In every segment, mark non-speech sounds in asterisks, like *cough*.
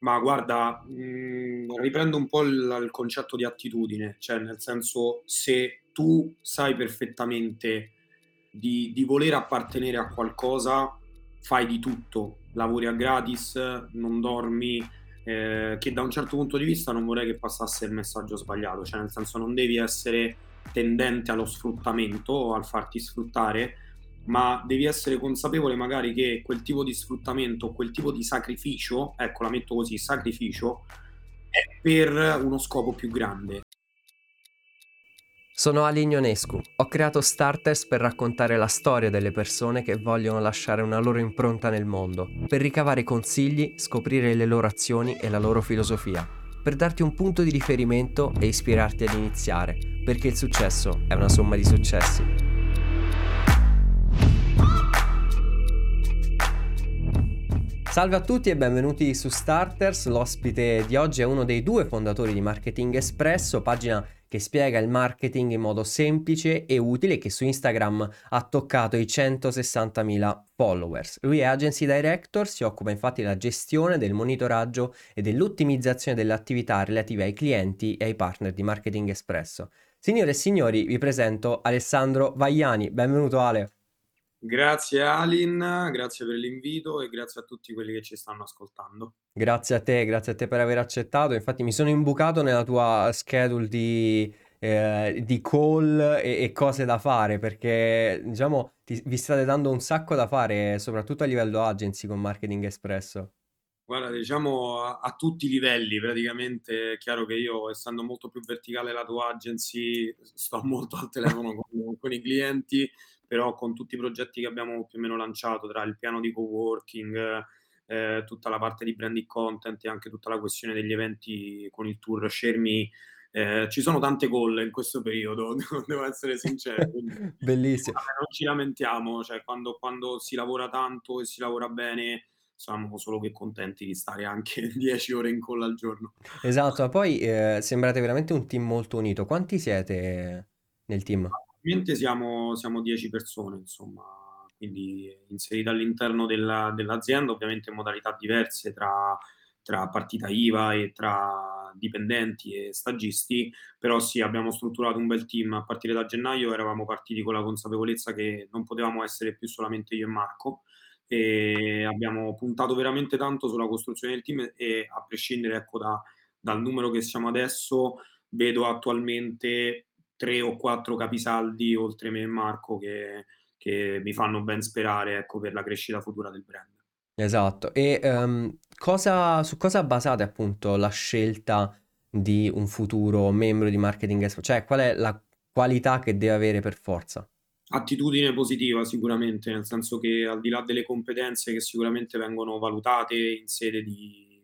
Ma guarda, mhmm, riprendo un po' il il concetto di attitudine, cioè nel senso, se tu sai perfettamente di di voler appartenere a qualcosa, fai di tutto, lavori a gratis, non dormi, ehm, che da un certo punto di vista non vorrei che passasse il messaggio sbagliato, cioè nel senso non devi essere tendente allo sfruttamento o al farti sfruttare, ma devi essere consapevole magari che quel tipo di sfruttamento, quel tipo di sacrificio, ecco la metto così, sacrificio, è per uno scopo più grande. Sono Ali Ionescu. Ho creato Starters per raccontare la storia delle persone che vogliono lasciare una loro impronta nel mondo, per ricavare consigli, scoprire le loro azioni e la loro filosofia, per darti un punto di riferimento e ispirarti ad iniziare, perché il successo è una somma di successi. Salve a tutti e benvenuti su Starters. L'ospite di oggi è uno dei due fondatori di Marketing Espresso, pagina che spiega il marketing in modo semplice e utile che su Instagram ha toccato i 160.000 followers. Lui è Agency Director, si occupa infatti della gestione, del monitoraggio e dell'ottimizzazione delle attività relative ai clienti e ai partner di Marketing Espresso. Signore e signori, vi presento Alessandro Vagliani. Benvenuto Ale. Grazie Alin, grazie per l'invito e grazie a tutti quelli che ci stanno ascoltando. Grazie a te, grazie a te per aver accettato. Infatti mi sono imbucato nella tua schedule di, eh, di call e, e, cose da fare perché diciamo ti, vi state dando un sacco da fare soprattutto a livello agency con Marketing Espresso. Guarda, diciamo a, a, tutti i livelli, praticamente è chiaro che io, essendo molto più verticale la tua agency, sto molto al telefono con, con i clienti, però con tutti i progetti che abbiamo più o meno lanciato, tra il piano di co-working, eh, tutta la parte di branding content e anche tutta la questione degli eventi con il tour Shermi, eh, ci sono tante call in questo periodo, *laughs* devo essere sincero. *laughs* Bellissimo. Non ci lamentiamo, cioè quando, quando, si lavora tanto e si lavora bene, siamo solo che contenti di stare anche *laughs* 10 ore in call al giorno. Esatto, poi eh, sembrate veramente un team molto unito. Quanti siete nel team? Attualmente siamo, siamo 10 persone, insomma, quindi inserite all'interno della, dell'azienda, ovviamente in modalità diverse tra, tra partita IVA e tra dipendenti e stagisti, però sì, abbiamo strutturato un bel team. A partire da gennaio eravamo partiti con la consapevolezza che non potevamo essere più solamente io e Marco e abbiamo puntato veramente tanto sulla costruzione del team e a prescindere ecco, da, dal numero che siamo adesso, vedo attualmente tre o quattro capisaldi oltre me e Marco che, che mi fanno ben sperare ecco, per la crescita futura del brand. Esatto, e um, cosa, su cosa basate appunto la scelta di un futuro membro di Marketing Expo? Cioè, qual è la qualità che deve avere per forza? Attitudine positiva sicuramente, nel senso che al di là delle competenze che sicuramente vengono valutate in sede di,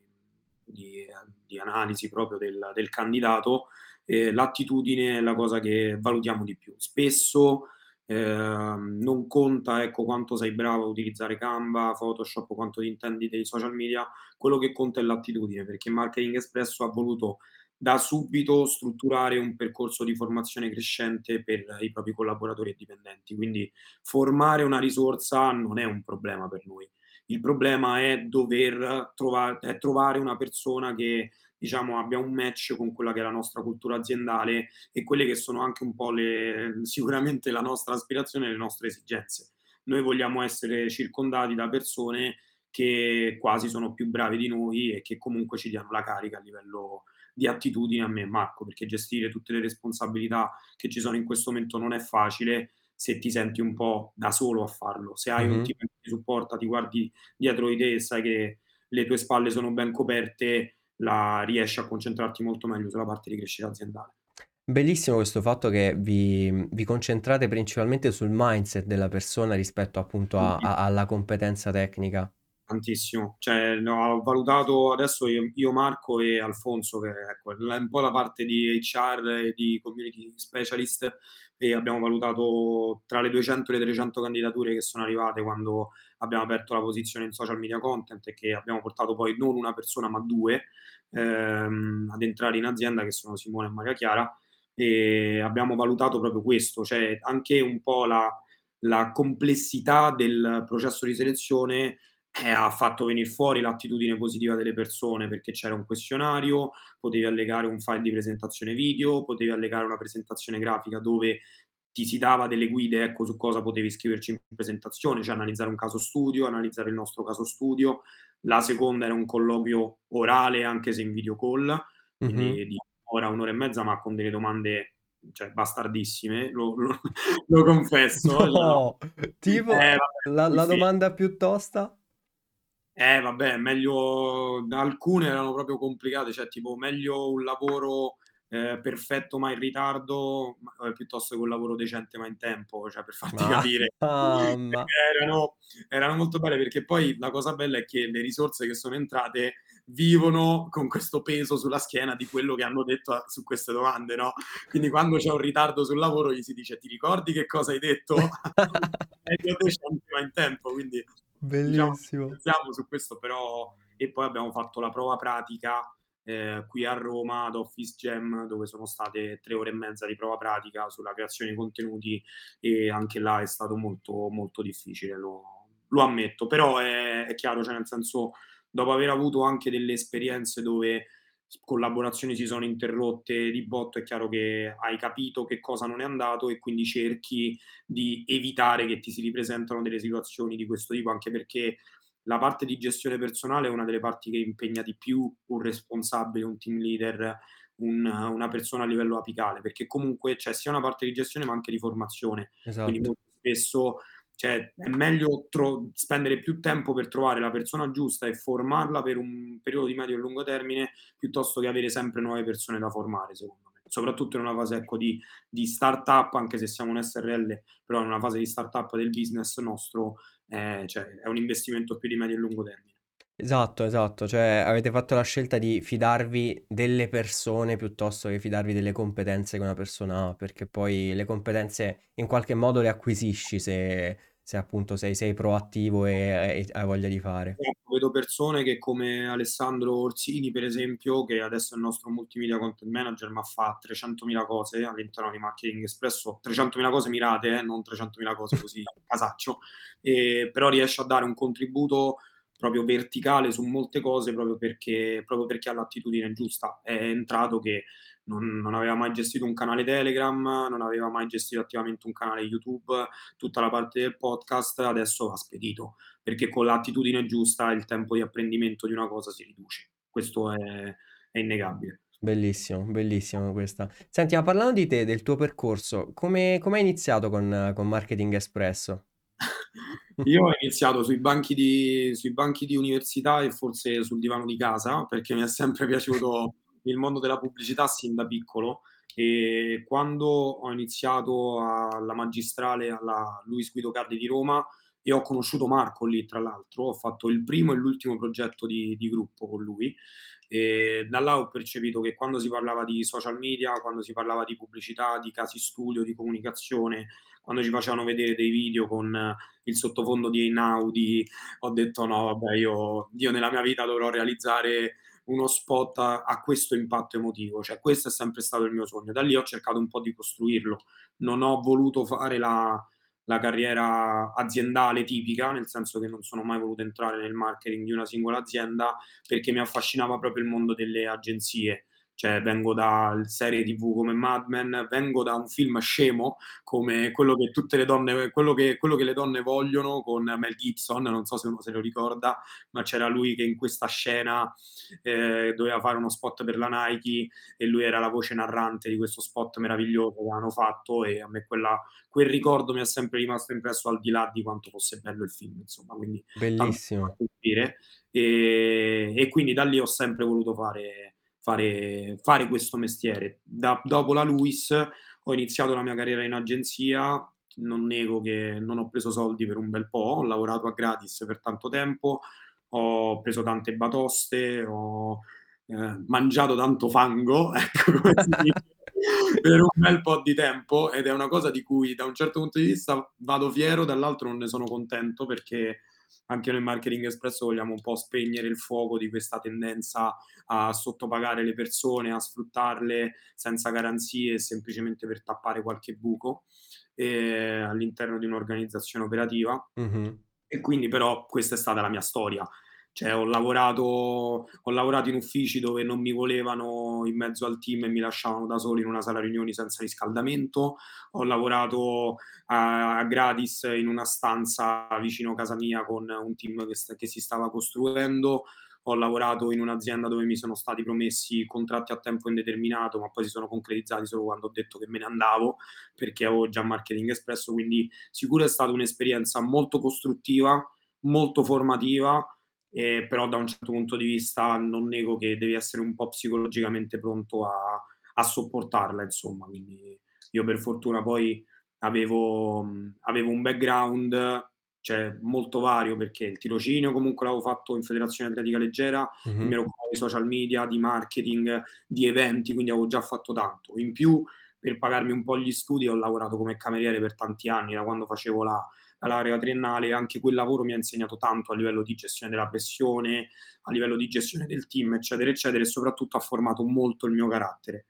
di, di analisi proprio del, del candidato, eh, l'attitudine è la cosa che valutiamo di più. Spesso eh, non conta ecco, quanto sei bravo a utilizzare Canva, Photoshop, quanto ti intendi dei social media, quello che conta è l'attitudine, perché Marketing Espresso ha voluto da subito strutturare un percorso di formazione crescente per i propri collaboratori e dipendenti. Quindi formare una risorsa non è un problema per noi. Il problema è dover trovare, è trovare una persona che diciamo, abbia un match con quella che è la nostra cultura aziendale e quelle che sono anche un po' le, *laughs* sicuramente la nostra aspirazione e le nostre esigenze. Noi vogliamo essere circondati da persone che quasi sono più bravi di noi e che comunque ci diano la carica a livello di attitudine a me e Marco, perché gestire tutte le responsabilità che ci sono in questo momento non è facile se ti senti un po' da solo a farlo. Se hai mm-hmm. un team che ti supporta, ti guardi dietro di te e sai che le tue spalle sono ben coperte, la riesci a concentrarti molto meglio sulla parte di crescita aziendale. Bellissimo questo fatto che vi, vi concentrate principalmente sul mindset della persona rispetto appunto a, a, alla competenza tecnica. Tantissimo, cioè ho valutato adesso io, io, Marco e Alfonso, che ecco, è un po' la parte di HR e di community specialist, e abbiamo valutato tra le 200 e le 300 candidature che sono arrivate quando abbiamo aperto la posizione in social media content e che abbiamo portato poi non una persona ma due ehm, ad entrare in azienda che sono Simone e Maria Chiara e abbiamo valutato proprio questo, cioè anche un po' la, la complessità del processo di selezione Eh, ha fatto venir fuori l'attitudine positiva delle persone perché c'era un questionario, potevi allegare un file di presentazione video, potevi allegare una presentazione grafica dove ti si dava delle guide, ecco, su cosa potevi scriverci in presentazione, cioè analizzare un caso studio, analizzare il nostro caso studio. La seconda era un colloquio orale, anche se in video call, quindi Mh-mh. di ora, un'ora e mezza, ma con delle domande, cioè bastardissime, lo lo lo confesso. *laughs* No! Tipo? eh, vabbè, La la domanda più tosta? Eh vabbè, meglio alcune erano proprio complicate, cioè tipo meglio un lavoro, ehm, perfetto ma in ritardo, ma uhm, piuttosto che un lavoro decente ma in tempo, cioè per farti Ma capire. *laughs* mamma. Perché *laughs* erano erano molto belle, perché poi la cosa bella è che le risorse che sono entrate vivono con questo peso sulla schiena di quello che hanno detto a su queste domande, no, quindi quando c'è un ritardo sul lavoro gli si dice: "Ti ricordi che cosa hai detto?" Meglio decente ma in tempo, quindi Bellissimo. scherziamo su questo, però e poi abbiamo fatto la prova pratica, ehm, qui a Roma ad Office Gem, dove sono state 3 ore e mezza di prova pratica sulla creazione di contenuti e anche là è stato molto, molto difficile, lo lo ammetto. Però è è chiaro, cioè nel senso, dopo aver avuto anche delle esperienze dove collaborazioni si sono interrotte di botto, è chiaro che hai capito che cosa non è andato e quindi cerchi di evitare che ti si ripresentano delle situazioni di questo tipo, anche perché la parte di gestione personale è una delle parti che impegna di più un responsabile, un team leader, un una persona a livello apicale, perché comunque c'è sia una parte di gestione ma anche di formazione. Quindi Esatto. molto spesso, cioè è meglio tro spendere più tempo per trovare la persona giusta e formarla per un periodo di medio e lungo termine, piuttosto che avere sempre nuove persone da formare, secondo me. Soprattutto in una fase, ecco, di di startup, anche se siamo un SRL, però in una fase di startup del business nostro, ehm, cioè è un investimento più di medio e lungo termine. Esatto, esatto, cioè avete fatto la scelta di fidarvi delle persone piuttosto che fidarvi delle competenze che una persona ha, perché poi le competenze in qualche modo le acquisisci se se appunto sei sei proattivo e e hai voglia di fare. Ecco, vedo persone che come Alessandro Orsini, per esempio, che adesso è il nostro multimedia content manager, ma fa 300.000 cose all'interno di Marketing Espresso, 300.000 cose mirate, eh, non 300.000 cose così *laughs* a casaccio, ehm, però riesce a dare un contributo proprio verticale su molte cose proprio perché proprio perché ha l'attitudine giusta. È entrato che non non aveva mai gestito un canale Telegram, non aveva mai gestito attivamente un canale YouTube, tutta la parte del podcast, adesso ha spedito, perché con l'attitudine giusta il tempo di apprendimento di una cosa si riduce. Questo è è innegabile. Bellissimo, bellissima questa. Senti, ma parlando di te, del tuo percorso, come come hai iniziato con con Marketing Espresso? Io ho iniziato sui banchi di sui banchi di università e forse sul divano di casa, perché mi è sempre piaciuto il mondo della pubblicità sin da piccolo. E quando ho iniziato alla magistrale alla Luis Guido Carli di Roma e ho conosciuto Marco lì tra l'altro, ho fatto il primo e l'ultimo progetto di di gruppo con lui, e da là ho percepito che quando si parlava di social media, quando si parlava di pubblicità, di casi studio, di comunicazione, quando ci facevano vedere dei video con il sottofondo di Einaudi, ho detto: "No vabbè, io io nella mia vita dovrò realizzare uno spot a a questo impatto emotivo." Cioè questo è sempre stato il mio sogno. Da lì ho cercato un po' di costruirlo. Non ho voluto fare la la carriera aziendale tipica, nel senso che non sono mai voluto entrare nel marketing di una singola azienda, perché mi affascinava proprio il mondo delle agenzie. Cioè vengo da serie TV come Mad Men, vengo da un film scemo come quello che tutte le donne quello che quello che le donne vogliono con Mel Gibson, non so se uno se lo ricorda, ma c'era lui che in questa scena, ehm, doveva fare uno spot per la Nike e lui era la voce narrante di questo spot meraviglioso che avevano fatto e a me quella quel ricordo mi è sempre rimasto impresso al di là di quanto fosse bello il film, insomma, quindi Bellissimo. Ehm, e quindi da lì ho sempre voluto fare fare fare questo mestiere. Da dopo la Luis ho iniziato la mia carriera in agenzia, non nego che non ho preso soldi per un bel po', ho lavorato a gratis per tanto tempo, ho preso tante batoste, ho, ehm, mangiato tanto fango, *laughs* ecco come si dice, *laughs* per un bel po' di tempo ed è una cosa di cui da un certo punto di vista vado fiero, dall'altro non ne sono contento perché anche noi in Marketing Espresso vogliamo un po' spegnere il fuoco di questa tendenza a sottopagare le persone, a sfruttarle senza garanzie, semplicemente per tappare qualche buco, ehm, all'interno di un'organizzazione operativa. Mh-mh. E quindi però questa è stata la mia storia. Cioè ho lavorato ho lavorato in uffici dove non mi volevano in mezzo al team e mi lasciavano da solo in una sala riunioni senza riscaldamento, ho lavorato a a gratis in una stanza vicino casa mia con un team che st che si stava costruendo, ho lavorato in un'azienda dove mi sono stati promessi contratti a tempo indeterminato, ma poi si sono concretizzati solo quando ho detto che me ne andavo, perché avevo già marketing espresso, quindi sicuro è stata un'esperienza molto costruttiva, molto formativa, eh, però da un certo punto di vista non nego che devi essere un po' psicologicamente pronto a, a sopportarla, insomma. Quindi io per fortuna poi avevo, avevo un background cioè molto vario perché il tirocinio comunque l'avevo fatto in federazione atletica leggera, Mm-hmm. mi ero occupato di social media, di marketing, di eventi, quindi avevo già fatto tanto. In più, per pagarmi un po' gli studi, ho lavorato come cameriere per tanti anni, da quando facevo la, la laurea triennale, anche quel lavoro mi ha insegnato tanto a livello di gestione della pressione, a livello di gestione del team, eccetera, eccetera, e soprattutto ha formato molto il mio carattere.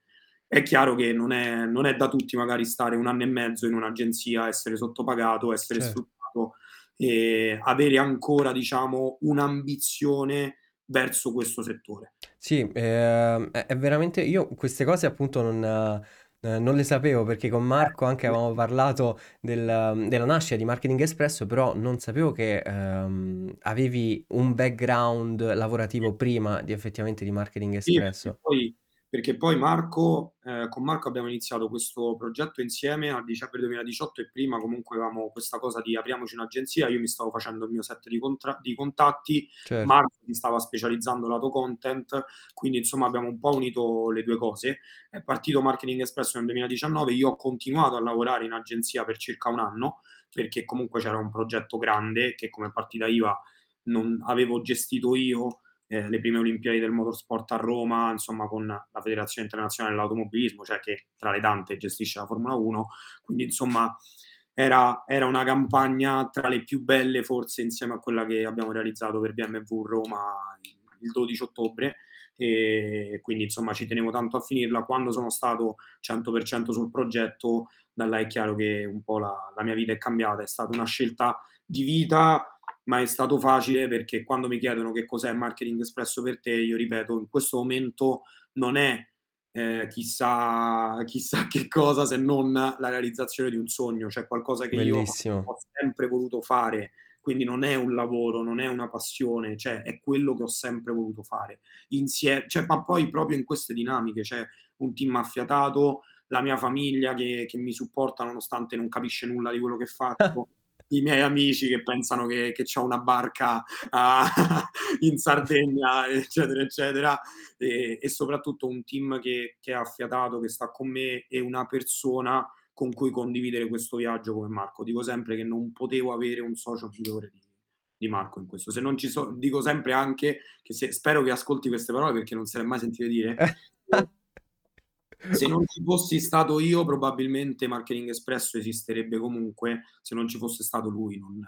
È chiaro che non è, non è da tutti magari stare un anno e mezzo in un'agenzia, essere sottopagato, essere Certo. sfruttato e avere ancora, diciamo, un'ambizione verso questo settore. Sì, è, è veramente... Io queste cose appunto non, eh, non le sapevo perché con Marco anche avevamo parlato del- della nascita di Marketing Espresso, però non sapevo che ehm, avevi un background lavorativo prima di effettivamente di Marketing Sì, Espresso. poi, perché poi Marco, eh, con Marco abbiamo iniziato questo progetto insieme a dicembre 2018 e prima comunque avevamo questa cosa di apriamoci un'agenzia, io mi stavo facendo il mio set di, contra- di contatti, Certo, Marco si stava specializzando lato content, quindi insomma abbiamo un po' unito le due cose. È partito Marketing Espresso nel 2019, io ho continuato a lavorare in agenzia per circa un anno, perché comunque c'era un progetto grande che come partita IVA non avevo gestito io, eh, le prime Olimpiadi del motorsport a Roma, insomma con la Federazione Internazionale dell'Automobilismo, cioè che tra le tante gestisce la Formula 1, quindi insomma era, era una campagna tra le più belle forse insieme a quella che abbiamo realizzato per BMW Roma il 12 ottobre. E quindi insomma ci tenevo tanto a finirla. Quando sono stato 100% sul progetto, da là è chiaro che un po' la, la mia vita è cambiata, è stata una scelta di vita ma è stato facile perché quando mi chiedono che cos'è Marketing Espresso per te, io ripeto, in questo momento non è eh, chissà, *laughs* chissà che cosa se non la realizzazione di un sogno, cioè qualcosa che io bellissimo. ho sempre voluto fare, quindi non è un lavoro, non è una passione, cioè è quello che ho sempre voluto fare. Insieme, cioè, ma poi proprio in queste dinamiche, c'è un team affiatato, la mia famiglia che, che mi supporta nonostante non capisce nulla di quello che faccio *laughs* i miei amici che pensano che, che ho una barca uh, *laughs* in Sardegna, eccetera, eccetera, e, e soprattutto un team che, che, è affiatato, che sta con me e una persona con cui condividere questo viaggio come Marco. Dico sempre che non potevo avere un socio migliore di, di Marco in questo. Se non ci so, dico sempre anche che se, spero che ascolti queste parole perché non se le mai sentite dire. Se non ci fossi stato io, probabilmente Marketing Espresso esisterebbe comunque, se non ci fosse stato lui non,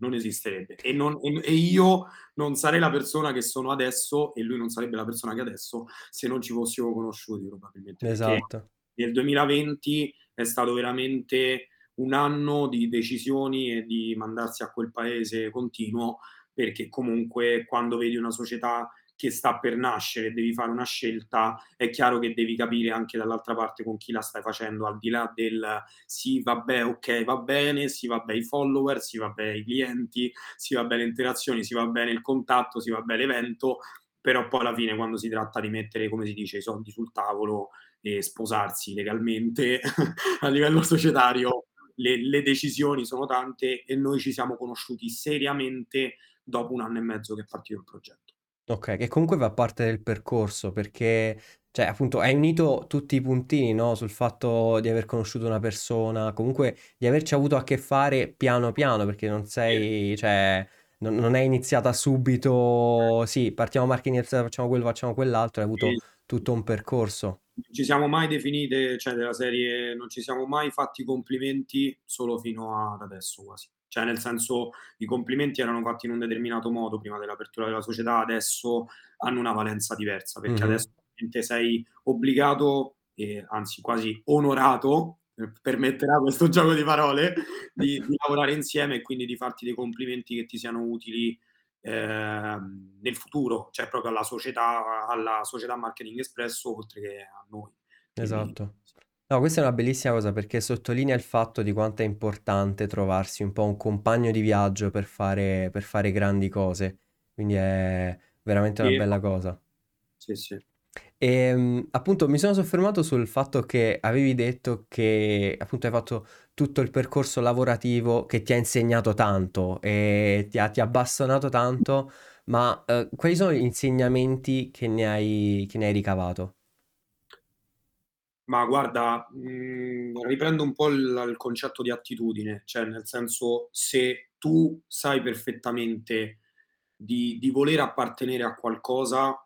non esisterebbe. E, non, e, e, io non sarei la persona che sono adesso e lui non sarebbe la persona che adesso se non ci fossimo conosciuti probabilmente. Esatto. Nel 2020 è stato veramente un anno di decisioni e di mandarsi a quel paese continuo perché comunque quando vedi una società che sta per nascere devi fare una scelta, è chiaro che devi capire anche dall'altra parte con chi la stai facendo, al di là del sì, vabbè, ok, va bene, sì, vabbè, i follower, sì, vabbè, i clienti, sì, vabbè, le interazioni, sì, va il contatto, sì, vabbè, l'evento, però poi alla fine quando si tratta di mettere, come si dice, i soldi sul tavolo e sposarsi legalmente *laughs* a livello societario, le, le decisioni sono tante e noi ci siamo conosciuti seriamente dopo un anno e mezzo che è partito il progetto. Ok, che comunque fa parte del percorso perché, cioè, appunto, hai unito tutti i puntini, no? Sul fatto di aver conosciuto una persona, comunque di averci avuto a che fare piano piano, perché non sei, cioè, non, non è iniziata subito, sì, partiamo marketing, facciamo quello, facciamo quell'altro, hai avuto tutto un percorso. Non ci siamo mai definite, cioè, della serie, non ci siamo mai fatti complimenti solo fino ad adesso quasi cioè nel senso i complimenti erano fatti in un determinato modo prima dell'apertura della società, adesso hanno una valenza diversa, perché Mhm. adesso sei obbligato, e anzi quasi onorato, permetterà questo gioco di parole, di, di, lavorare insieme e quindi di farti dei complimenti che ti siano utili eh, nel futuro, cioè proprio alla società, alla società Marketing Espresso oltre che a noi. Esatto. No, questa è una bellissima cosa perché sottolinea il fatto di quanto è importante trovarsi un po' un compagno di viaggio per fare, per fare grandi cose. Quindi è veramente una sì. bella cosa. Sì, sì. E ehm, appunto mi sono soffermato sul fatto che avevi detto che appunto hai fatto tutto il percorso lavorativo che ti ha insegnato tanto e ti ha, ti ha bastonato tanto, ma eh, quali sono gli insegnamenti che ne hai, che ne hai ricavato? Ma guarda, mh, mm, riprendo un po' il, il concetto di attitudine, cioè nel senso se tu sai perfettamente di, di voler appartenere a qualcosa,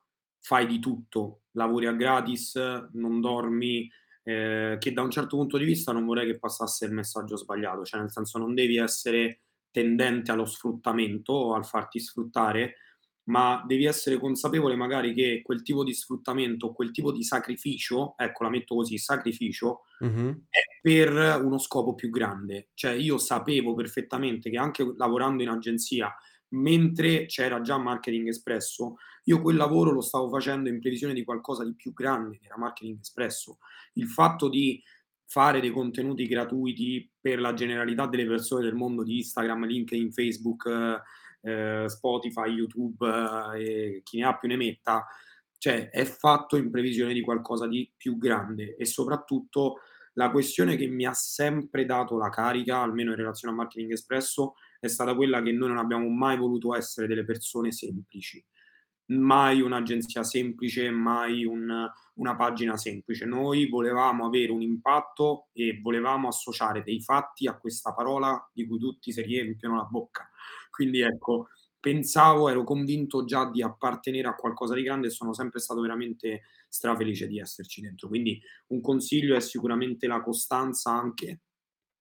fai di tutto, lavori a gratis, non dormi, eh, che da un certo punto di vista non vorrei che passasse il messaggio sbagliato, cioè nel senso non devi essere tendente allo sfruttamento o al farti sfruttare, ma devi essere consapevole magari che quel tipo di sfruttamento, quel tipo di sacrificio, ecco la metto così, sacrificio, mm-hmm. è per uno scopo più grande. Cioè io sapevo perfettamente che anche lavorando in agenzia, mentre c'era già Marketing Espresso, io quel lavoro lo stavo facendo in previsione di qualcosa di più grande, che era Marketing Espresso. Il fatto di fare dei contenuti gratuiti per la generalità delle persone del mondo di Instagram, LinkedIn, Facebook, eh, Spotify, YouTube eh, e chi ne ha più ne metta, cioè è fatto in previsione di qualcosa di più grande e soprattutto la questione che mi ha sempre dato la carica, almeno in relazione a Marketing Espresso, è stata quella che noi non abbiamo mai voluto essere delle persone semplici mai un'agenzia semplice, mai un, una pagina semplice. Noi volevamo avere un impatto e volevamo associare dei fatti a questa parola di cui tutti si riempiono la bocca. Quindi ecco, pensavo, ero convinto già di appartenere a qualcosa di grande e sono sempre stato veramente strafelice di esserci dentro. Quindi un consiglio è sicuramente la costanza anche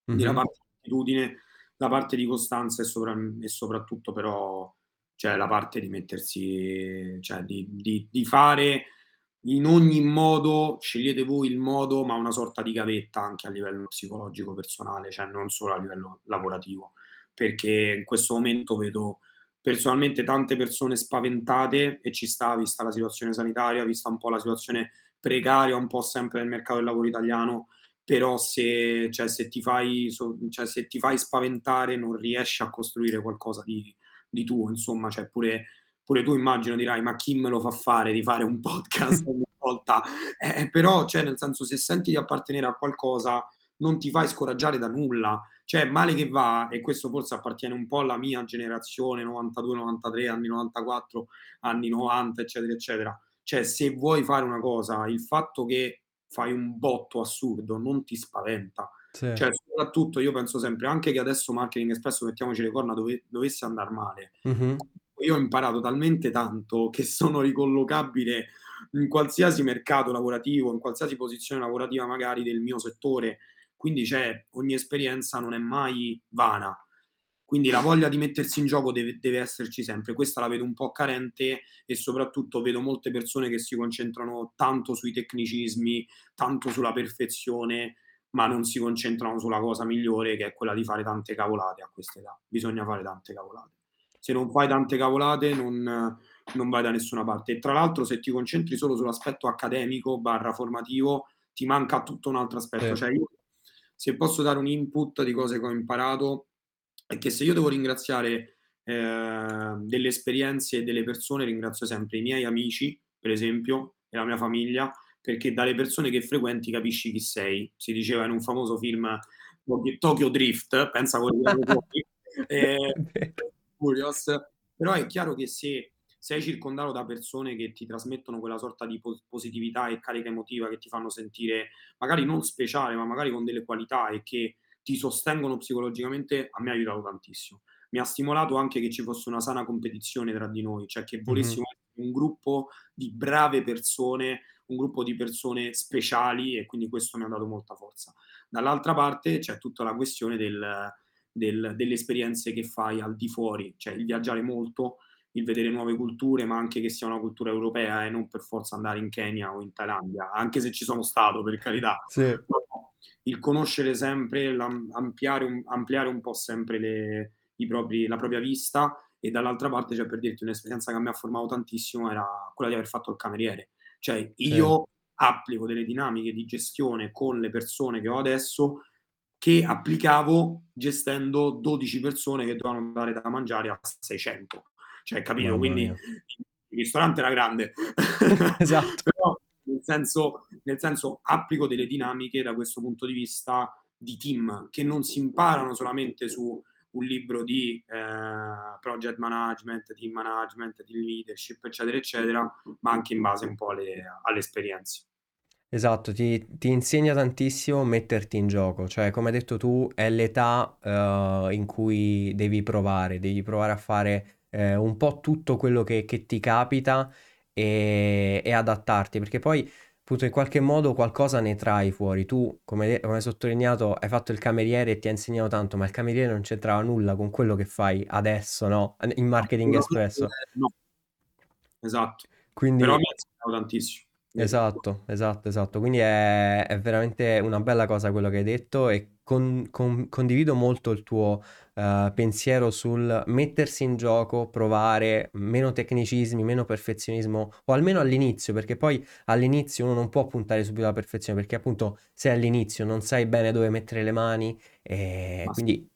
mm-hmm. della parte di attitudine, la parte di costanza e, sopra, e soprattutto però cioè la parte di mettersi, cioè di, di, di fare in ogni modo, scegliete voi il modo, ma una sorta di gavetta anche a livello psicologico personale, cioè non solo a livello lavorativo, perché in questo momento vedo personalmente tante persone spaventate e ci sta, vista la situazione sanitaria, vista un po' la situazione precaria un po' sempre nel mercato del lavoro italiano, però se, cioè, se, ti, fai, cioè, se ti fai spaventare non riesci a costruire qualcosa di, di tuo, insomma, cioè pure, pure tu immagino dirai ma chi me lo fa fare di fare un *laughs* podcast ogni volta? Eh, però, cioè, nel senso, se senti di appartenere a qualcosa, non ti fai scoraggiare da nulla. Cioè, male che va, e questo forse appartiene un po' alla mia generazione, 92, 93, anni 94, anni 90, eccetera, eccetera. Cioè, se vuoi fare una cosa, il fatto che fai un botto assurdo non ti spaventa sì. Cioè, soprattutto io penso sempre, anche che adesso Marketing Espresso, mettiamoci le corna, dove, dovesse andare male, mm-hmm. io ho imparato talmente tanto che sono ricollocabile in qualsiasi mercato lavorativo, in qualsiasi posizione lavorativa magari del mio settore, quindi c'è, ogni esperienza non è mai vana. Quindi la voglia di mettersi in gioco deve, deve, esserci sempre. Questa la vedo un po' carente e soprattutto vedo molte persone che si concentrano tanto sui tecnicismi, tanto sulla perfezione ma non si concentrano sulla cosa migliore che è quella di fare tante cavolate a questa età. Bisogna fare tante cavolate. Se non fai tante cavolate non, non vai da nessuna parte. E tra l'altro se ti concentri solo sull'aspetto accademico barra formativo ti manca tutto un altro aspetto. Eh. Cioè io, se posso dare un input di cose che ho imparato, è che se io devo ringraziare eh, delle esperienze e delle persone, ringrazio sempre i miei amici, per esempio, e la mia famiglia, perché dalle persone che frequenti capisci chi sei. Si diceva in un famoso film Tokyo Drift, pensa quello *laughs* fuori, eh, Curious, però è chiaro che se sei circondato da persone che ti trasmettono quella sorta di positività e carica emotiva che ti fanno sentire magari non speciale, ma magari con delle qualità e che ti sostengono psicologicamente, a me ha aiutato tantissimo. Mi ha stimolato anche che ci fosse una sana competizione tra di noi, cioè che volessimo mm-hmm. un gruppo di brave persone un gruppo di persone speciali e quindi questo mi ha dato molta forza. Dall'altra parte c'è tutta la questione del, del, delle esperienze che fai al di fuori, cioè il viaggiare molto, il vedere nuove culture, ma anche che sia una cultura europea e non per forza andare in Kenya o in Thailandia, anche se ci sono stato per carità. Sì. il conoscere sempre, ampliare un, ampliare un po' sempre le, propri, la propria vista e dall'altra parte, cioè per dirti un'esperienza che a me ha formato tantissimo era quella di aver fatto il cameriere. Cioè io sì. applico delle dinamiche di gestione con le persone che ho adesso che applicavo gestendo 12 persone che dovevano dare da mangiare a 600. Cioè, capito? Mamma Quindi mia. il ristorante era grande. *laughs* esatto. Però nel senso, nel senso applico delle dinamiche da questo punto di vista di team che non si imparano solamente su un libro di eh, project management, team management, team leadership, eccetera, eccetera, ma anche in base un po' alle, alle esperienze. Esatto, ti, ti, insegna tantissimo metterti in gioco, cioè come hai detto tu è l'età uh, in cui devi provare, devi provare a fare uh, un po' tutto quello che, che ti capita e, e adattarti, perché poi appunto in qualche modo qualcosa ne trai fuori. Tu, come, come hai sottolineato, hai fatto il cameriere e ti ha insegnato tanto, ma il cameriere non c'entrava nulla con quello che fai adesso, no? In marketing espresso. No. Esatto. Quindi... Però mi ha insegnato tantissimo. Esatto, esatto, esatto. Quindi è, è veramente una bella cosa quello che hai detto e con- con- condivido molto il tuo eh, pensiero sul mettersi in gioco, provare, meno tecnicismi, meno perfezionismo, o almeno all'inizio, perché poi all'inizio uno non può puntare subito alla perfezione, perché appunto sei all'inizio, non sai bene dove mettere le mani, e Ma quindi...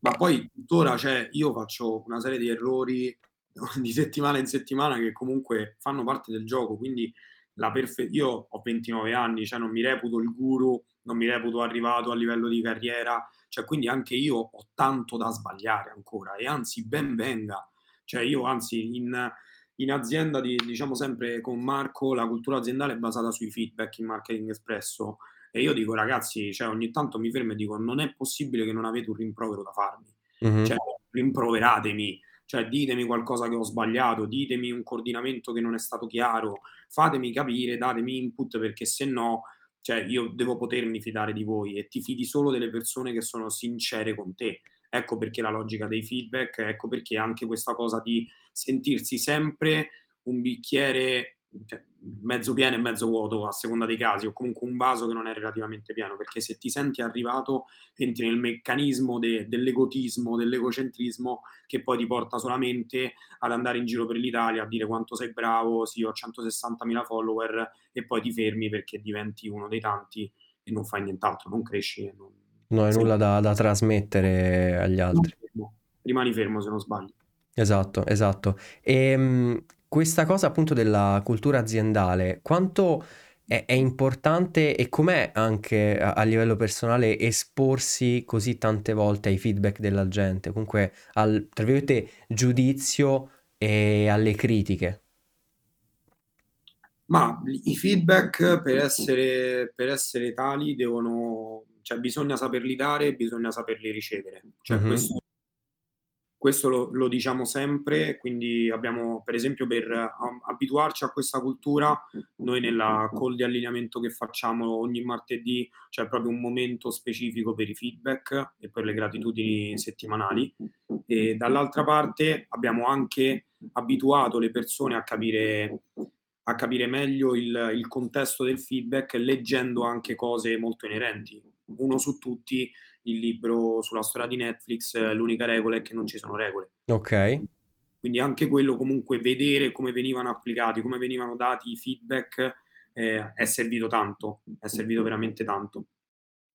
Ma poi tuttora, cioè, io faccio una serie di errori *laughs* di settimana in settimana che comunque fanno parte del gioco, quindi la perfe- io ho 29 anni, cioè non mi reputo il guru, non mi reputo arrivato a livello di carriera, cioè quindi anche io ho tanto da sbagliare ancora e anzi ben venga, cioè io anzi in, in azienda di, diciamo sempre con Marco la cultura aziendale è basata sui feedback in marketing espresso. E io dico ragazzi, cioè ogni tanto mi fermo e dico non è possibile che non avete un rimprovero da farmi, mm-hmm. cioè rimproveratemi, cioè ditemi qualcosa che ho sbagliato, ditemi un coordinamento che non è stato chiaro, fatemi capire, datemi input perché se no, cioè io devo potermi fidare di voi e ti fidi solo delle persone che sono sincere con te. Ecco perché la logica dei feedback, ecco perché anche questa cosa di sentirsi sempre un bicchiere cioè, mezzo pieno e mezzo vuoto a seconda dei casi, o comunque un vaso che non è relativamente pieno, perché se ti senti arrivato entri nel meccanismo de- dell'egotismo, dell'egocentrismo che poi ti porta solamente ad andare in giro per l'Italia a dire quanto sei bravo, sì ho 160.000 follower e poi ti fermi perché diventi uno dei tanti e non fai nient'altro, non cresci. Non, non hai nulla da, da, trasmettere agli altri. Rimani fermo se non sbagli. Esatto, esatto. E ehm, questa cosa appunto della cultura aziendale, quanto è, è importante e com'è anche a, a, livello personale esporsi così tante volte ai feedback della gente, comunque al, tra virgolette, giudizio e alle critiche? Ma i feedback per essere, per essere tali devono, cioè bisogna saperli dare e bisogna saperli ricevere. Cioè mm-hmm. questo questo lo, lo, diciamo sempre, quindi abbiamo per esempio per um, abituarci a questa cultura, noi nella call di allineamento che facciamo ogni martedì c'è proprio un momento specifico per i feedback e per le gratitudini settimanali e dall'altra parte abbiamo anche abituato le persone a capire, a capire meglio il, il contesto del feedback leggendo anche cose molto inerenti. Uno su tutti il libro sulla storia di Netflix, l'unica regola è che non ci sono regole. Ok. Quindi anche quello comunque vedere come venivano applicati, come venivano dati i feedback eh, è servito tanto, è servito veramente tanto.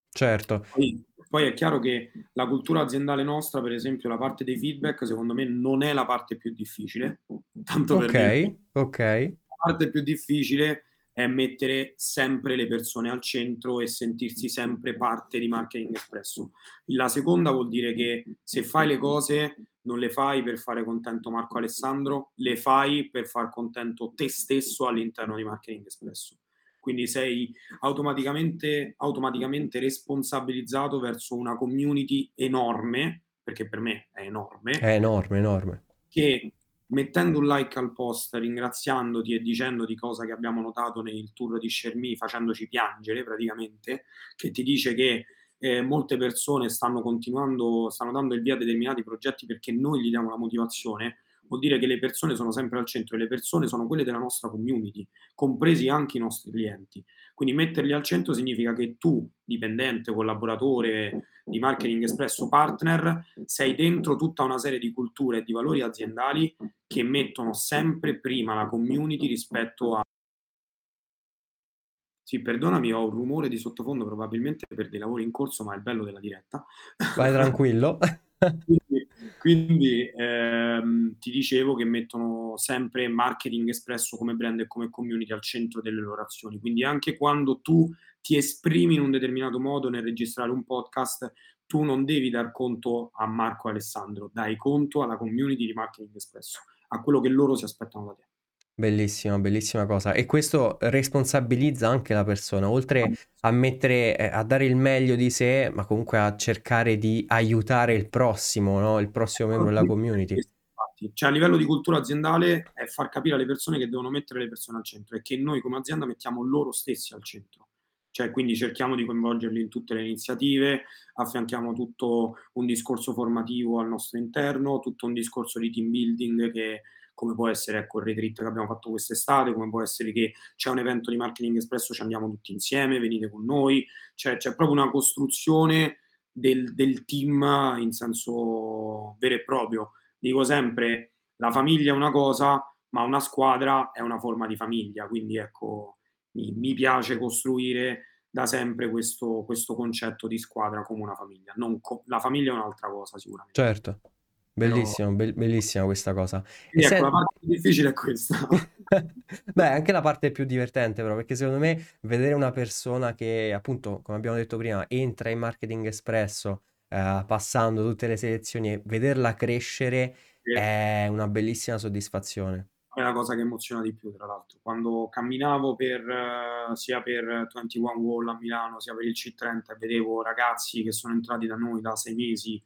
Certo. Poi, poi, è chiaro che la cultura aziendale nostra, per esempio, la parte dei feedback, secondo me non è la parte più difficile. Tanto per ok, me. ok. La parte più difficile è mettere sempre le persone al centro e sentirsi sempre parte di Marketing Espresso. La seconda vuol dire che se fai le cose non le fai per fare contento Marco Alessandro, le fai per far contento te stesso all'interno di Marketing Espresso. Quindi sei automaticamente, automaticamente responsabilizzato verso una community enorme, perché per me è enorme. È enorme, enorme. Che mettendo un like al post, ringraziandoti e dicendoti cosa che abbiamo notato nel tour di Shermy, facendoci piangere praticamente, che ti dice che eh, molte persone stanno continuando, stanno dando il via a determinati progetti perché noi gli diamo la motivazione, vuol dire che le persone sono sempre al centro e le persone sono quelle della nostra community, compresi anche i nostri clienti. Quindi metterli al centro significa che tu, dipendente, collaboratore di Marketing Espresso Partner, sei dentro tutta una serie di culture e di valori aziendali che mettono sempre prima la community rispetto a sì, perdonami, ho un rumore di sottofondo probabilmente per dei lavori in corso, ma è il bello della diretta. Vai tranquillo. *laughs* quindi, quindi ehm, ti dicevo che mettono sempre marketing espresso come brand e come community al centro delle loro azioni. Quindi anche quando tu ti esprimi in un determinato modo nel registrare un podcast, tu non devi dar conto a Marco e Alessandro, dai conto alla community di marketing espresso, a quello che loro si aspettano da te. Bellissima, bellissima cosa. E questo responsabilizza anche la persona, oltre a mettere, eh, a dare il meglio di sé, ma comunque a cercare di aiutare il prossimo, no? Il prossimo membro della community. Cioè a livello di cultura aziendale è far capire alle persone che devono mettere le persone al centro e che noi come azienda mettiamo loro stessi al centro. Cioè, quindi cerchiamo di coinvolgerli in tutte le iniziative, affianchiamo tutto un discorso formativo al nostro interno, tutto un discorso di team building che come può essere ecco, il retreat che abbiamo fatto quest'estate, come può essere che c'è un evento di marketing espresso, ci andiamo tutti insieme, venite con noi, cioè, c'è proprio una costruzione del, del team in senso vero e proprio. Dico sempre, la famiglia è una cosa, ma una squadra è una forma di famiglia, quindi ecco, mi, mi piace costruire da sempre questo, questo, concetto di squadra come una famiglia. Co- la famiglia è un'altra cosa sicuramente. Certo. Bellissimo, be- bellissima questa cosa. E ecco, se... la parte più difficile è questa. *laughs* Beh, anche la parte più divertente però, perché secondo me vedere una persona che appunto, come abbiamo detto prima, entra in marketing espresso, eh, passando tutte le selezioni e vederla crescere sì. è una bellissima soddisfazione. È la cosa che emoziona di più, tra l'altro. Quando camminavo per, uh, sia per 21 Wall a Milano, sia per il C30 e vedevo ragazzi che sono entrati da noi da sei mesi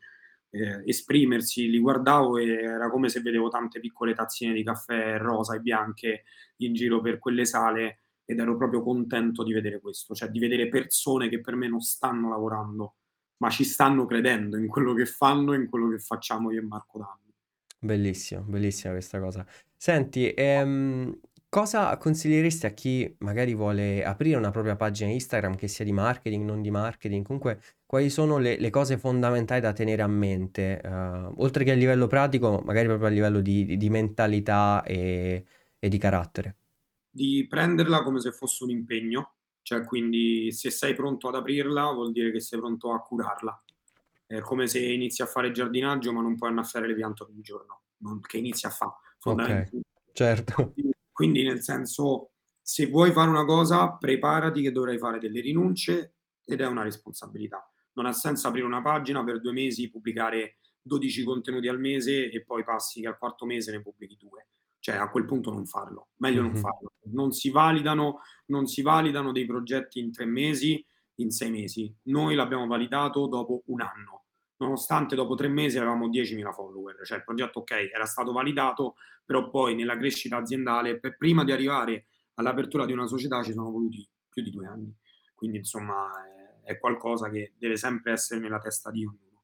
eh, esprimersi, li guardavo e era come se vedevo tante piccole tazzine di caffè rosa e bianche in giro per quelle sale ed ero proprio contento di vedere questo, cioè di vedere persone che per me non stanno lavorando, ma ci stanno credendo in quello che fanno e in quello che facciamo io e Marco Danni. Bellissimo, bellissima questa cosa. Senti, ehm, cosa consiglieresti a chi magari vuole aprire una propria pagina Instagram, che sia di marketing, non di marketing, comunque quali sono le, le cose fondamentali da tenere a mente, uh, oltre che a livello pratico, magari proprio a livello di, di mentalità e, e, di carattere? Di prenderla come se fosse un impegno, cioè quindi se sei pronto ad aprirla vuol dire che sei pronto a curarla. È come se inizi a fare giardinaggio ma non puoi annaffiare le piante ogni giorno, non, che inizi a fare. Ok, certo. Quindi nel senso, se vuoi fare una cosa, preparati che dovrai fare delle rinunce ed è una responsabilità non ha senso aprire una pagina per due mesi, pubblicare 12 contenuti al mese e poi passi che al quarto mese ne pubblichi due. Cioè a quel punto non farlo, meglio mm-hmm. non farlo. Non si, validano, non si validano dei progetti in tre mesi, in sei mesi. Noi l'abbiamo validato dopo un anno, nonostante dopo tre mesi avevamo 10.000 follower. Cioè il progetto ok, era stato validato, però poi nella crescita aziendale, per prima di arrivare all'apertura di una società ci sono voluti più di due anni. Quindi insomma è qualcosa che deve sempre essere nella testa di ognuno.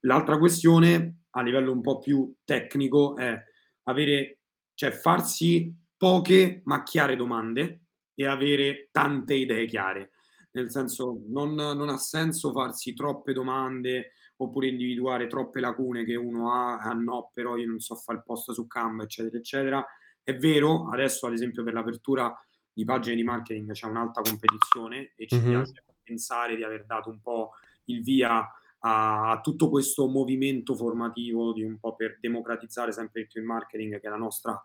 L'altra questione, a livello un po' più tecnico, è avere, cioè farsi poche ma chiare domande e avere tante idee chiare. Nel senso, non, non ha senso farsi troppe domande oppure individuare troppe lacune che uno ha, ah no, però io non so fare il post su Canva, eccetera, eccetera. È vero, adesso ad esempio per l'apertura di pagine di marketing c'è un'alta competizione e ci mm-hmm. piace pensare di aver dato un po' il via a, a, tutto questo movimento formativo di un po' per democratizzare sempre più il marketing, che è la nostra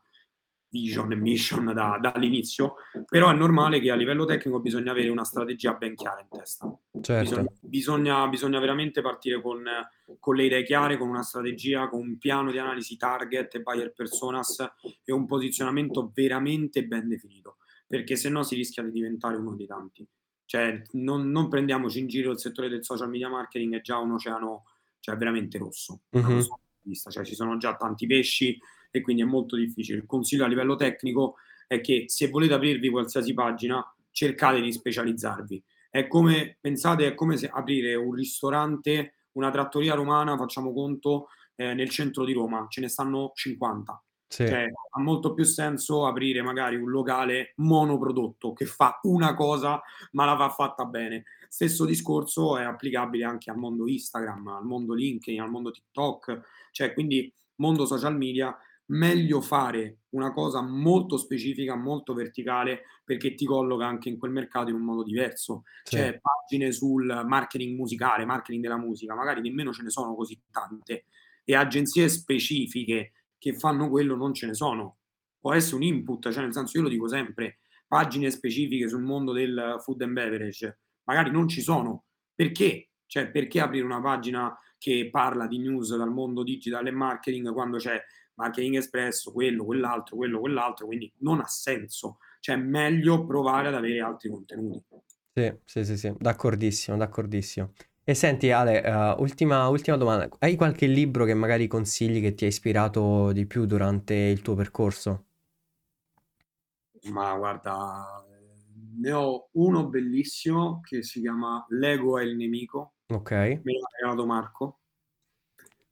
vision e mission da, dall'inizio, però è normale che a livello tecnico bisogna avere una strategia ben chiara in testa. Certo. Bisogna, bisogna, bisogna, veramente partire con, con, le idee chiare, con una strategia, con un piano di analisi target e buyer personas e un posizionamento veramente ben definito, perché se no si rischia di diventare uno dei tanti. Cioè, non, non, prendiamoci in giro il settore del social media marketing, è già un oceano cioè, veramente rosso. Mm-hmm. Cioè, ci sono già tanti pesci e quindi è molto difficile. Il consiglio a livello tecnico è che se volete aprirvi qualsiasi pagina, cercate di specializzarvi. È come, pensate, è come se aprire un ristorante, una trattoria romana, facciamo conto, eh, nel centro di Roma, ce ne stanno 50. Sì. Cioè, ha molto più senso aprire magari un locale monoprodotto che fa una cosa, ma la fa fatta bene. Stesso discorso è applicabile anche al mondo Instagram, al mondo LinkedIn, al mondo TikTok, cioè quindi mondo social media meglio fare una cosa molto specifica, molto verticale, perché ti colloca anche in quel mercato in un modo diverso. Sì. C'è pagine sul marketing musicale, marketing della musica, magari nemmeno ce ne sono così tante, e agenzie specifiche che fanno quello non ce ne sono. Può essere un input, cioè nel senso io lo dico sempre, pagine specifiche sul mondo del food and beverage, magari non ci sono. Perché? Cioè, perché aprire una pagina che parla di news dal mondo digital e marketing quando c'è marketing espresso, quello, quell'altro, quello, quell'altro, quindi non ha senso. Cioè, è meglio provare ad avere altri contenuti. Sì, sì, sì, sì, d'accordissimo, d'accordissimo. E senti Ale, uh, ultima, ultima domanda, hai qualche libro che magari consigli che ti ha ispirato di più durante il tuo percorso? Ma guarda, ne ho uno bellissimo che si chiama L'ego è il nemico. Ok. Me l'ha regalato Marco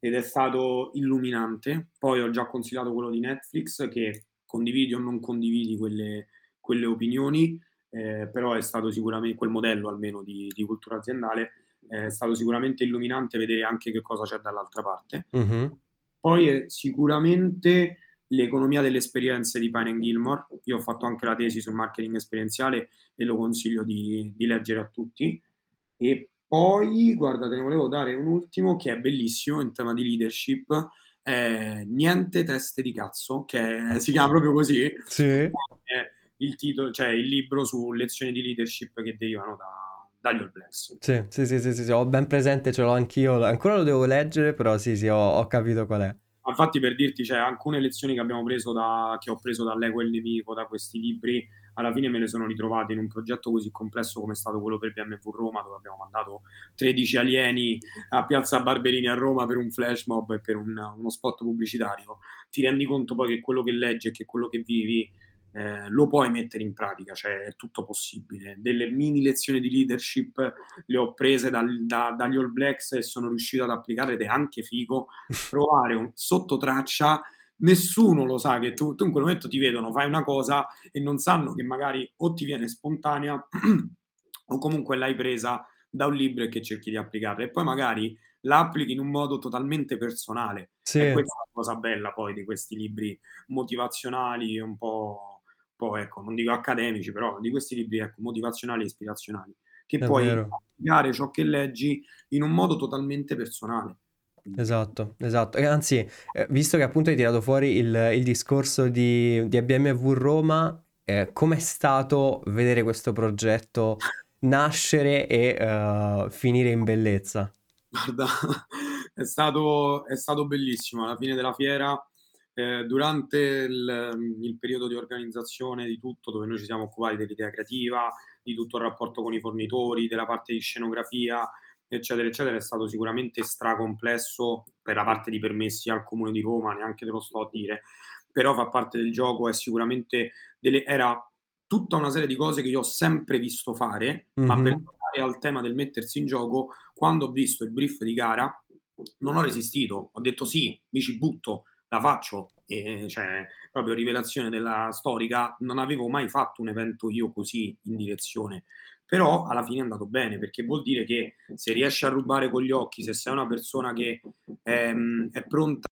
ed è stato illuminante. Poi ho già consigliato quello di Netflix che condividi o non condividi quelle, quelle opinioni, eh, però è stato sicuramente quel modello almeno di, di cultura aziendale, è stato sicuramente illuminante vedere anche che cosa c'è dall'altra parte. Mm-hmm. Poi è sicuramente l'economia delle esperienze di Pine Gilmore. Io ho fatto anche la tesi sul marketing esperienziale e lo consiglio di, di leggere a tutti. E poi, guarda, te ne volevo dare un ultimo che è bellissimo in tema di leadership. Eh, Niente teste di cazzo, che si chiama proprio così. Sì. Il titolo, cioè il libro su lezioni di leadership che derivano da, dagli All Blacks. Sì, sì, sì, sì, sì, ho ben presente, ce l'ho anch'io. Ancora lo devo leggere, però sì, sì, ho, ho capito qual è. Infatti, per dirti, c'è cioè, alcune lezioni che abbiamo preso da, che ho preso dall'Ego e il Nemico, da questi libri, alla fine me le sono ritrovate in un progetto così complesso come è stato quello per BMW Roma, dove abbiamo mandato 13 alieni a Piazza Barberini a Roma per un flash mob e per un, uno spot pubblicitario. Ti rendi conto poi che quello che leggi e che quello che vivi eh, lo puoi mettere in pratica, cioè è tutto possibile. Delle mini lezioni di leadership le ho prese dal, da, dagli All Blacks e sono riuscito ad applicare ed è anche figo *laughs* provare un, sotto traccia nessuno lo sa che tu, tu in quel momento ti vedono, fai una cosa e non sanno che magari o ti viene spontanea *clears throat* o comunque l'hai presa da un libro e che cerchi di applicarla e poi magari la applichi in un modo totalmente personale. Sì. E questa è la cosa bella poi di questi libri motivazionali, un po', un po' ecco, non dico accademici, però di questi libri ecco, motivazionali e ispirazionali, che È puoi vero. applicare ciò che leggi in un modo totalmente personale. Esatto, esatto. E anzi, eh, visto che appunto hai tirato fuori il, il discorso di, di BMW Roma, eh, com'è stato vedere questo progetto nascere e uh, finire in bellezza? Guarda, *laughs* è stato, è stato bellissimo. Alla fine della fiera, eh, durante il, il periodo di organizzazione di tutto, dove noi ci siamo occupati dell'idea creativa, di tutto il rapporto con i fornitori, della parte di scenografia, eccetera, eccetera, è stato sicuramente stracomplesso per la parte di permessi al Comune di Roma, neanche te lo sto a dire, però fa parte del gioco, è sicuramente delle, era tutta una serie di cose che io ho sempre visto fare, mm-hmm. ma per tornare al tema del mettersi in gioco, quando ho visto il brief di gara, non ho resistito, ho detto sì, mi ci butto, la faccio, e cioè proprio rivelazione della storica, non avevo mai fatto un evento io così in direzione però alla fine è andato bene perché vuol dire che se riesci a rubare con gli occhi, se sei una persona che ehm, è pronta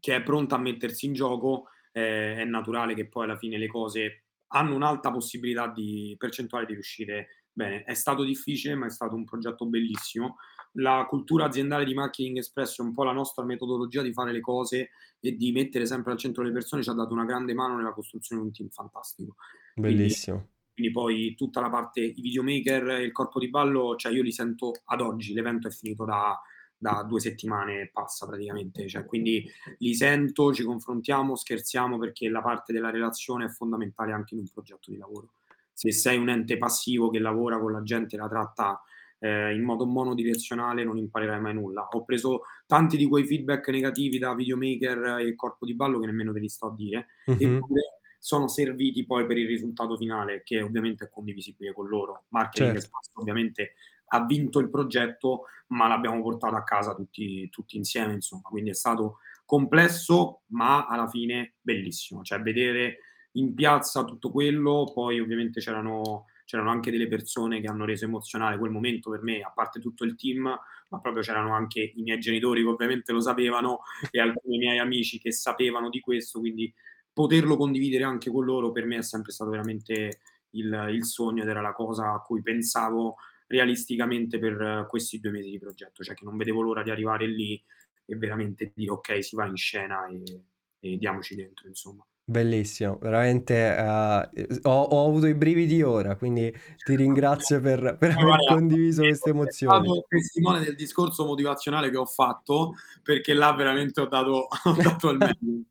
che è pronta a mettersi in gioco, eh, è naturale che poi alla fine le cose hanno un'alta possibilità di percentuale di riuscire bene. È stato difficile, ma è stato un progetto bellissimo. La cultura aziendale di Marketing Espresso è un po' la nostra metodologia di fare le cose e di mettere sempre al centro le persone, ci ha dato una grande mano nella costruzione di un team fantastico. Bellissimo. Quindi, quindi poi tutta la parte, i videomaker e il corpo di ballo, cioè io li sento ad oggi, l'evento è finito da, da due settimane e passa praticamente, cioè, quindi li sento, ci confrontiamo, scherziamo perché la parte della relazione è fondamentale anche in un progetto di lavoro. Se sei un ente passivo che lavora con la gente e la tratta eh, in modo monodirezionale non imparerai mai nulla. Ho preso tanti di quei feedback negativi da videomaker e corpo di ballo che nemmeno te li sto a dire, mm-hmm. eppure sono serviti poi per il risultato finale, che ovviamente è condivisibile con loro. Marketing certo. ovviamente ha vinto il progetto, ma l'abbiamo portato a casa tutti, tutti insieme, insomma, quindi è stato complesso, ma alla fine bellissimo, cioè vedere in piazza tutto quello, poi ovviamente c'erano, c'erano anche delle persone che hanno reso emozionale quel momento per me, a parte tutto il team, ma proprio c'erano anche i miei genitori che ovviamente lo sapevano e alcuni miei amici che sapevano di questo, quindi poterlo condividere anche con loro per me è sempre stato veramente il, il sogno ed era la cosa a cui pensavo realisticamente per questi due mesi di progetto, cioè che non vedevo l'ora di arrivare lì e veramente dire ok, si va in scena e, e diamoci dentro, insomma. Bellissimo, veramente uh, ho, ho, avuto i brividi ora, quindi ti ringrazio per, per aver condiviso queste emozioni. Sono testimone del discorso motivazionale che ho fatto perché là veramente ho dato, *laughs* ho dato il meglio.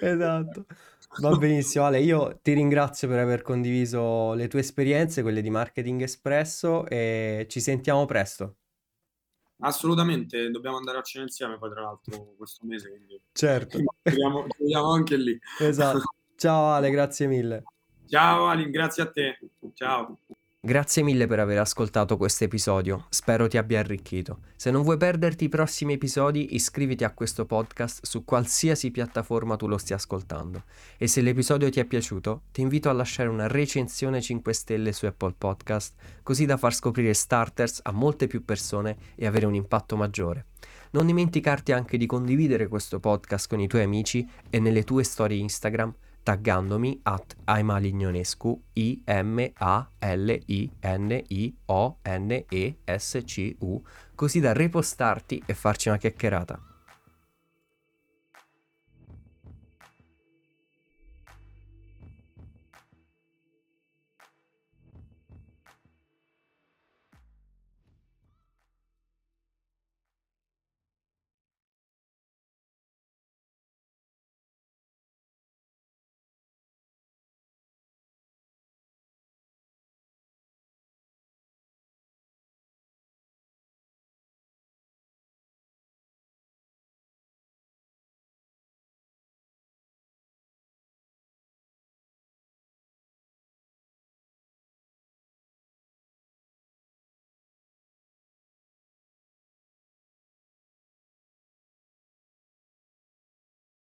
Esatto. Va benissimo, Ale. Io ti ringrazio per aver condiviso le tue esperienze, quelle di Marketing Espresso, e ci sentiamo presto. Assolutamente, dobbiamo andare a cena insieme poi tra l'altro questo mese, quindi certo. ci vediamo, anche lì. Esatto. Ciao Ale, grazie mille. Ciao Ali, grazie a te. Ciao. Grazie mille per aver ascoltato questo episodio, spero ti abbia arricchito. Se non vuoi perderti i prossimi episodi, iscriviti a questo podcast su qualsiasi piattaforma tu lo stia ascoltando. E se l'episodio ti è piaciuto, ti invito a lasciare una recensione 5 stelle su Apple Podcast, così da far scoprire Starters a molte più persone e avere un impatto maggiore. Non dimenticarti anche di condividere questo podcast con i tuoi amici e nelle tue storie Instagram taggandomi at Aimalignonescu I-M-A-L-I-N-I-O-N-E-S-C-U così da repostarti e farci una chiacchierata.